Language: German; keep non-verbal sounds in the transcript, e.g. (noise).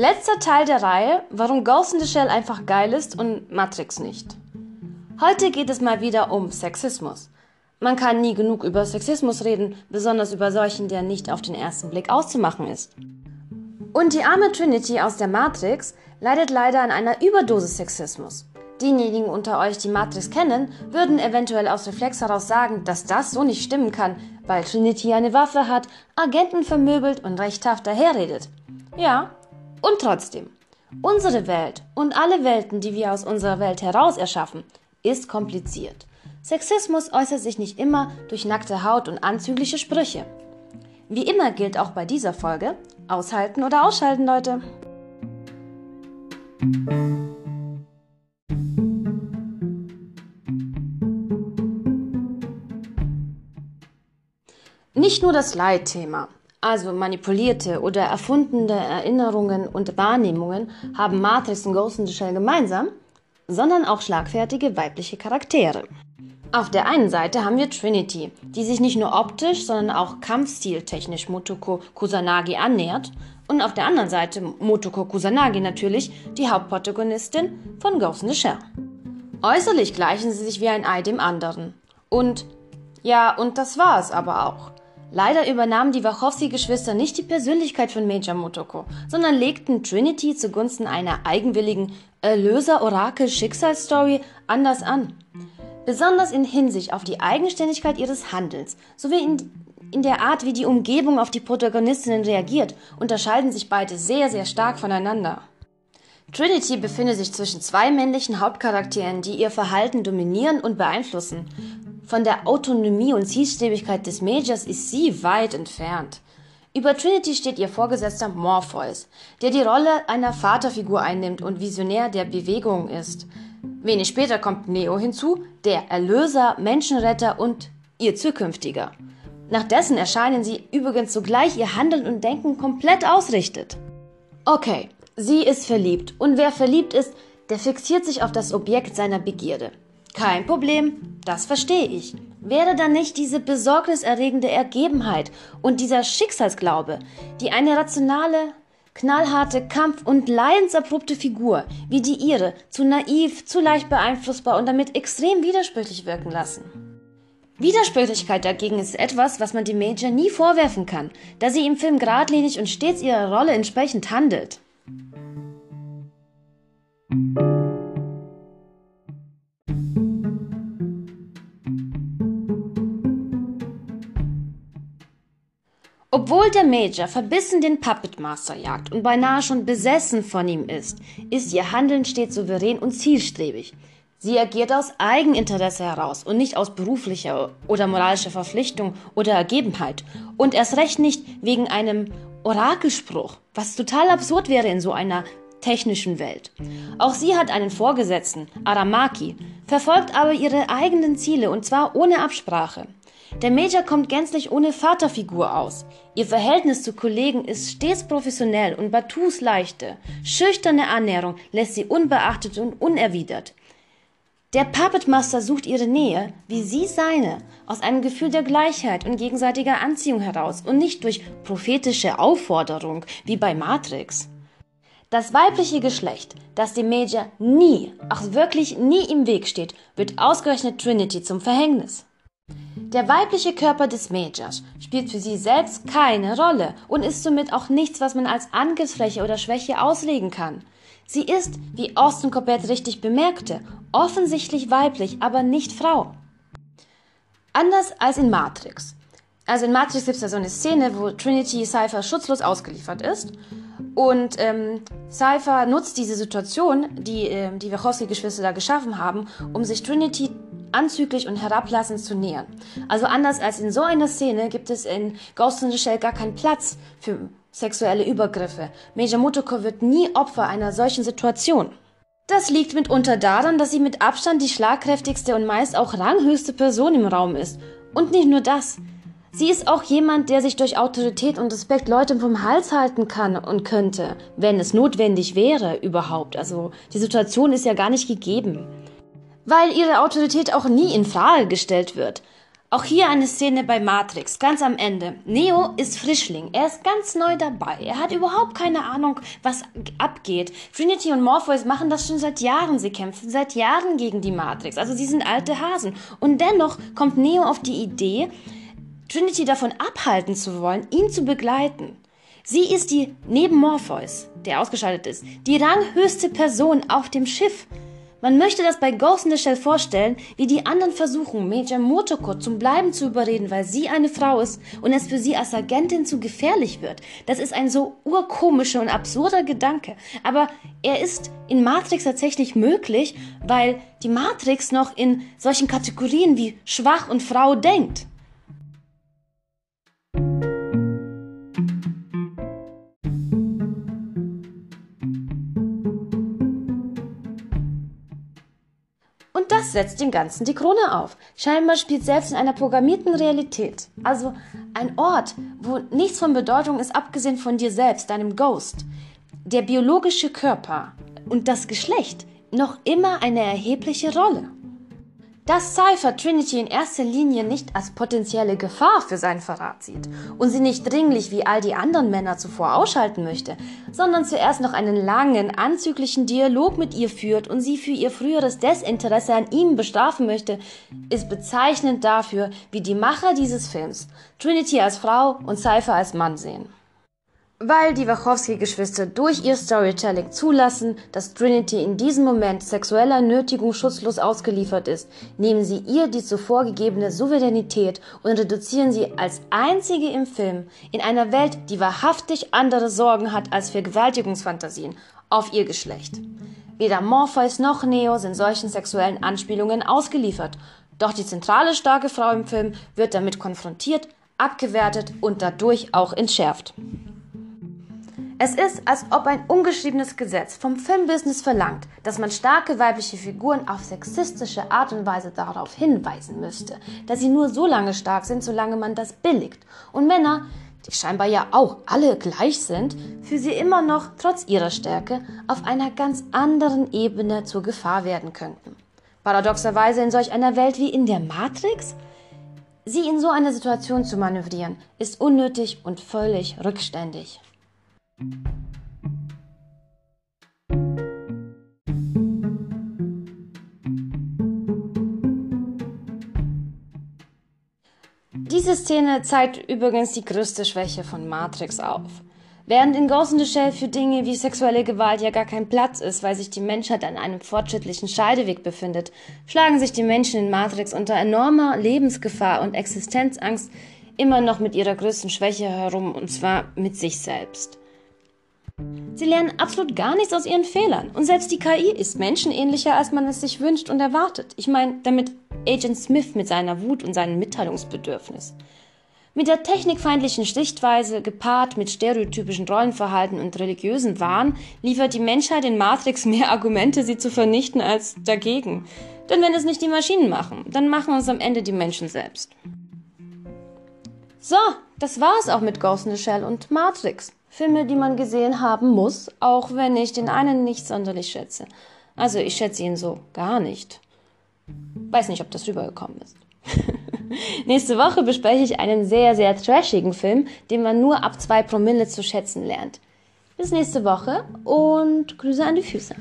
Letzter Teil der Reihe, warum Ghost in the Shell einfach geil ist und Matrix nicht. Heute geht es mal wieder um Sexismus. Man kann nie genug über Sexismus reden, besonders über solchen, der nicht auf den ersten Blick auszumachen ist. Und die arme Trinity aus der Matrix leidet leider an einer Überdosis Sexismus. Diejenigen unter euch, die Matrix kennen, würden eventuell aus Reflex heraus sagen, dass das so nicht stimmen kann, weil Trinity eine Waffe hat, Agenten vermöbelt und rechthaft daherredet. Ja, und trotzdem, unsere Welt und alle Welten, die wir aus unserer Welt heraus erschaffen, ist kompliziert. Sexismus äußert sich nicht immer durch nackte Haut und anzügliche Sprüche. Wie immer gilt auch bei dieser Folge, aushalten oder ausschalten, Leute. Nicht nur das Leitthema, also manipulierte oder erfundene Erinnerungen und Wahrnehmungen haben Matrix und Ghost in the Shell gemeinsam, sondern auch schlagfertige weibliche Charaktere. Auf der einen Seite haben wir Trinity, die sich nicht nur optisch, sondern auch kampfstiltechnisch Motoko Kusanagi annähert. Und auf der anderen Seite Motoko Kusanagi natürlich, die Hauptprotagonistin von Ghost in the Shell. Äußerlich gleichen sie sich wie ein Ei dem anderen. Und ja, und das war es aber auch. Leider übernahmen die Wachowski-Geschwister nicht die Persönlichkeit von Major Motoko, sondern legten Trinity zugunsten einer eigenwilligen Erlöser-Orakel-Schicksalsstory anders an. Besonders in Hinsicht auf die Eigenständigkeit ihres Handelns sowie in, in der Art, wie die Umgebung auf die Protagonistinnen reagiert, unterscheiden sich beide sehr, sehr stark voneinander. Trinity befindet sich zwischen zwei männlichen Hauptcharakteren, die ihr Verhalten dominieren und beeinflussen. Von der Autonomie und Zielstrebigkeit des Majors ist sie weit entfernt. Über Trinity steht ihr Vorgesetzter Morpheus, der die Rolle einer Vaterfigur einnimmt und Visionär der Bewegung ist. Wenig später kommt Neo hinzu, der Erlöser, Menschenretter und ihr zukünftiger. Nach dessen Erscheinen sie übrigens sogleich ihr Handeln und Denken komplett ausrichtet. Okay, sie ist verliebt und wer verliebt ist, der fixiert sich auf das Objekt seiner Begierde. Kein Problem, das verstehe ich. Wäre dann nicht diese besorgniserregende Ergebenheit und dieser Schicksalsglaube, die eine rationale, knallharte, kampf- und leidenserprobte Figur wie die ihre zu naiv, zu leicht beeinflussbar und damit extrem widersprüchlich wirken lassen? Widersprüchlichkeit dagegen ist etwas, was man dem Major nie vorwerfen kann, da sie im Film geradlinig und stets ihrer Rolle entsprechend handelt. Obwohl der Major verbissen den Puppet Master jagt und beinahe schon besessen von ihm ist, ist ihr Handeln stets souverän und zielstrebig. Sie agiert aus Eigeninteresse heraus und nicht aus beruflicher oder moralischer Verpflichtung oder Ergebenheit und erst recht nicht wegen einem Orakelspruch, was total absurd wäre in so einer technischen Welt. Auch sie hat einen Vorgesetzten, Aramaki, verfolgt aber ihre eigenen Ziele und zwar ohne Absprache. Der Major kommt gänzlich ohne Vaterfigur aus. Ihr Verhältnis zu Kollegen ist stets professionell und Batus leichte, schüchterne Annäherung lässt sie unbeachtet und unerwidert. Der Puppet Master sucht ihre Nähe, wie sie seine, aus einem Gefühl der Gleichheit und gegenseitiger Anziehung heraus und nicht durch prophetische Aufforderung wie bei Matrix. Das weibliche Geschlecht, das dem Major nie, auch wirklich nie im Weg steht, wird ausgerechnet Trinity zum Verhängnis. Der weibliche Körper des Majors spielt für sie selbst keine Rolle und ist somit auch nichts, was man als Angriffsfläche oder Schwäche auslegen kann. Sie ist, wie Austin Corbett richtig bemerkte, offensichtlich weiblich, aber nicht Frau. Anders als in Matrix. Also in Matrix gibt es da so eine Szene, wo Trinity Cypher schutzlos ausgeliefert ist. Und ähm, Cypher nutzt diese Situation, die äh, die Wachowski-Geschwister da geschaffen haben, um sich Trinity anzüglich und herablassend zu nähern. Also anders als in so einer Szene gibt es in Ghost in the Shell gar keinen Platz für sexuelle Übergriffe. Major Motoko wird nie Opfer einer solchen Situation. Das liegt mitunter daran, dass sie mit Abstand die schlagkräftigste und meist auch ranghöchste Person im Raum ist. Und nicht nur das. Sie ist auch jemand, der sich durch Autorität und Respekt Leute vom Hals halten kann und könnte, wenn es notwendig wäre überhaupt. Also die Situation ist ja gar nicht gegeben weil ihre Autorität auch nie in Frage gestellt wird. Auch hier eine Szene bei Matrix, ganz am Ende. Neo ist Frischling, er ist ganz neu dabei. Er hat überhaupt keine Ahnung, was abgeht. Trinity und Morpheus machen das schon seit Jahren. Sie kämpfen seit Jahren gegen die Matrix. Also sie sind alte Hasen. Und dennoch kommt Neo auf die Idee, Trinity davon abhalten zu wollen, ihn zu begleiten. Sie ist die, neben Morpheus, der ausgeschaltet ist, die ranghöchste Person auf dem Schiff. Man möchte das bei Ghost in the Shell vorstellen, wie die anderen versuchen, Major Motoko zum Bleiben zu überreden, weil sie eine Frau ist und es für sie als Agentin zu gefährlich wird. Das ist ein so urkomischer und absurder Gedanke. Aber er ist in Matrix tatsächlich möglich, weil die Matrix noch in solchen Kategorien wie schwach und Frau denkt. Das setzt dem Ganzen die Krone auf. Scheinbar spielt selbst in einer programmierten Realität, also ein Ort, wo nichts von Bedeutung ist, abgesehen von dir selbst, deinem Ghost, der biologische Körper und das Geschlecht noch immer eine erhebliche Rolle dass Cypher Trinity in erster Linie nicht als potenzielle Gefahr für seinen Verrat sieht und sie nicht dringlich wie all die anderen Männer zuvor ausschalten möchte, sondern zuerst noch einen langen, anzüglichen Dialog mit ihr führt und sie für ihr früheres Desinteresse an ihm bestrafen möchte, ist bezeichnend dafür, wie die Macher dieses Films Trinity als Frau und Cypher als Mann sehen. Weil die Wachowski-Geschwister durch ihr Storytelling zulassen, dass Trinity in diesem Moment sexueller Nötigung schutzlos ausgeliefert ist, nehmen sie ihr die zuvor gegebene Souveränität und reduzieren sie als einzige im Film in einer Welt, die wahrhaftig andere Sorgen hat als Vergewaltigungsfantasien, auf ihr Geschlecht. Weder Morpheus noch Neo sind solchen sexuellen Anspielungen ausgeliefert, doch die zentrale starke Frau im Film wird damit konfrontiert, abgewertet und dadurch auch entschärft. Es ist, als ob ein ungeschriebenes Gesetz vom Filmbusiness verlangt, dass man starke weibliche Figuren auf sexistische Art und Weise darauf hinweisen müsste, dass sie nur so lange stark sind, solange man das billigt. Und Männer, die scheinbar ja auch alle gleich sind, für sie immer noch, trotz ihrer Stärke, auf einer ganz anderen Ebene zur Gefahr werden könnten. Paradoxerweise in solch einer Welt wie in der Matrix? Sie in so eine Situation zu manövrieren, ist unnötig und völlig rückständig. Diese Szene zeigt übrigens die größte Schwäche von Matrix auf. Während in Ghost in the Shell für Dinge wie sexuelle Gewalt ja gar kein Platz ist, weil sich die Menschheit an einem fortschrittlichen Scheideweg befindet, schlagen sich die Menschen in Matrix unter enormer Lebensgefahr und Existenzangst immer noch mit ihrer größten Schwäche herum, und zwar mit sich selbst. Sie lernen absolut gar nichts aus ihren Fehlern. Und selbst die KI ist menschenähnlicher, als man es sich wünscht und erwartet. Ich meine, damit Agent Smith mit seiner Wut und seinem Mitteilungsbedürfnis. Mit der technikfeindlichen Sichtweise, gepaart mit stereotypischen Rollenverhalten und religiösen Wahn, liefert die Menschheit in Matrix mehr Argumente, sie zu vernichten, als dagegen. Denn wenn es nicht die Maschinen machen, dann machen es am Ende die Menschen selbst. So, das war es auch mit Ghost in the Shell und Matrix. Filme, die man gesehen haben muss, auch wenn ich den einen nicht sonderlich schätze. Also ich schätze ihn so gar nicht. Weiß nicht, ob das rübergekommen ist. (laughs) Nächste Woche bespreche ich einen sehr, sehr trashigen Film, den man nur ab zwei Promille zu schätzen lernt. Bis nächste Woche und Grüße an die Füße.